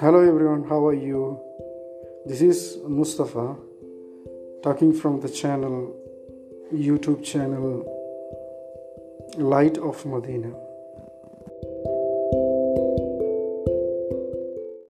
Hello everyone, how are you? This is Mustafa talking from the channel, YouTube channel Light of Medina.